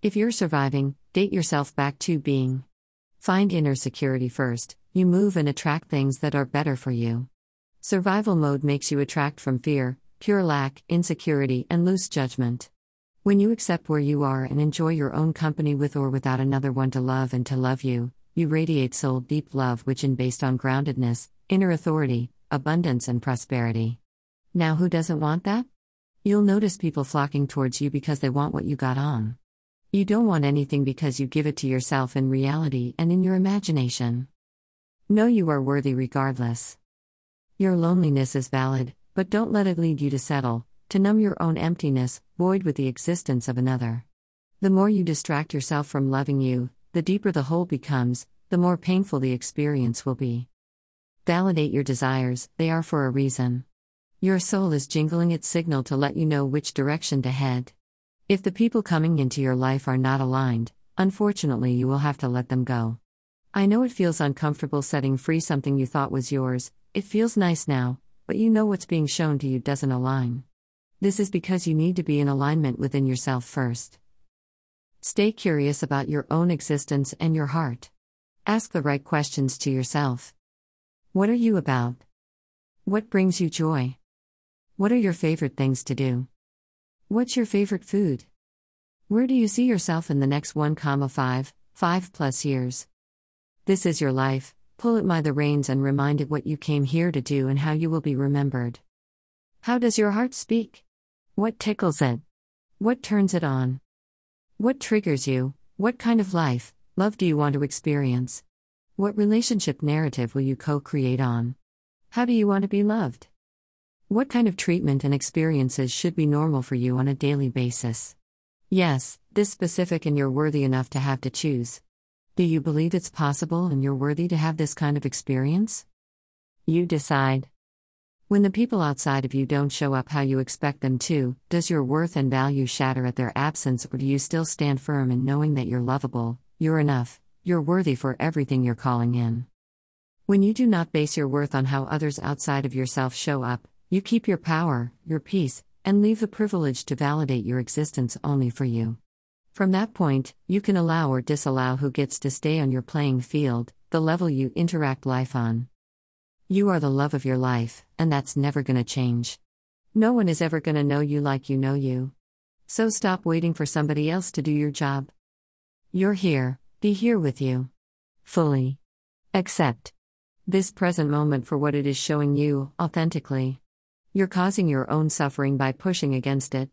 If you're surviving, date yourself back to being. Find inner security first, you move and attract things that are better for you. Survival mode makes you attract from fear, pure lack, insecurity, and loose judgment. When you accept where you are and enjoy your own company with or without another one to love and to love you, you radiate soul deep love, which is based on groundedness, inner authority, abundance, and prosperity. Now, who doesn't want that? You'll notice people flocking towards you because they want what you got on. You don't want anything because you give it to yourself in reality and in your imagination. Know you are worthy regardless. Your loneliness is valid, but don't let it lead you to settle, to numb your own emptiness, void with the existence of another. The more you distract yourself from loving you, the deeper the hole becomes, the more painful the experience will be. Validate your desires, they are for a reason. Your soul is jingling its signal to let you know which direction to head. If the people coming into your life are not aligned, unfortunately, you will have to let them go. I know it feels uncomfortable setting free something you thought was yours, it feels nice now, but you know what's being shown to you doesn't align. This is because you need to be in alignment within yourself first. Stay curious about your own existence and your heart. Ask the right questions to yourself. What are you about? What brings you joy? What are your favorite things to do? What's your favorite food? Where do you see yourself in the next 1, comma 5, 5 plus years? This is your life, pull it by the reins and remind it what you came here to do and how you will be remembered. How does your heart speak? What tickles it? What turns it on? What triggers you? What kind of life, love do you want to experience? What relationship narrative will you co create on? How do you want to be loved? What kind of treatment and experiences should be normal for you on a daily basis? Yes, this specific and you're worthy enough to have to choose. Do you believe it's possible and you're worthy to have this kind of experience? You decide. When the people outside of you don't show up how you expect them to, does your worth and value shatter at their absence, or do you still stand firm in knowing that you're lovable, you're enough, you're worthy for everything you're calling in? When you do not base your worth on how others outside of yourself show up, you keep your power, your peace, and leave the privilege to validate your existence only for you. From that point, you can allow or disallow who gets to stay on your playing field, the level you interact life on. You are the love of your life, and that's never gonna change. No one is ever gonna know you like you know you. So stop waiting for somebody else to do your job. You're here, be here with you. Fully. Accept this present moment for what it is showing you, authentically. You're causing your own suffering by pushing against it.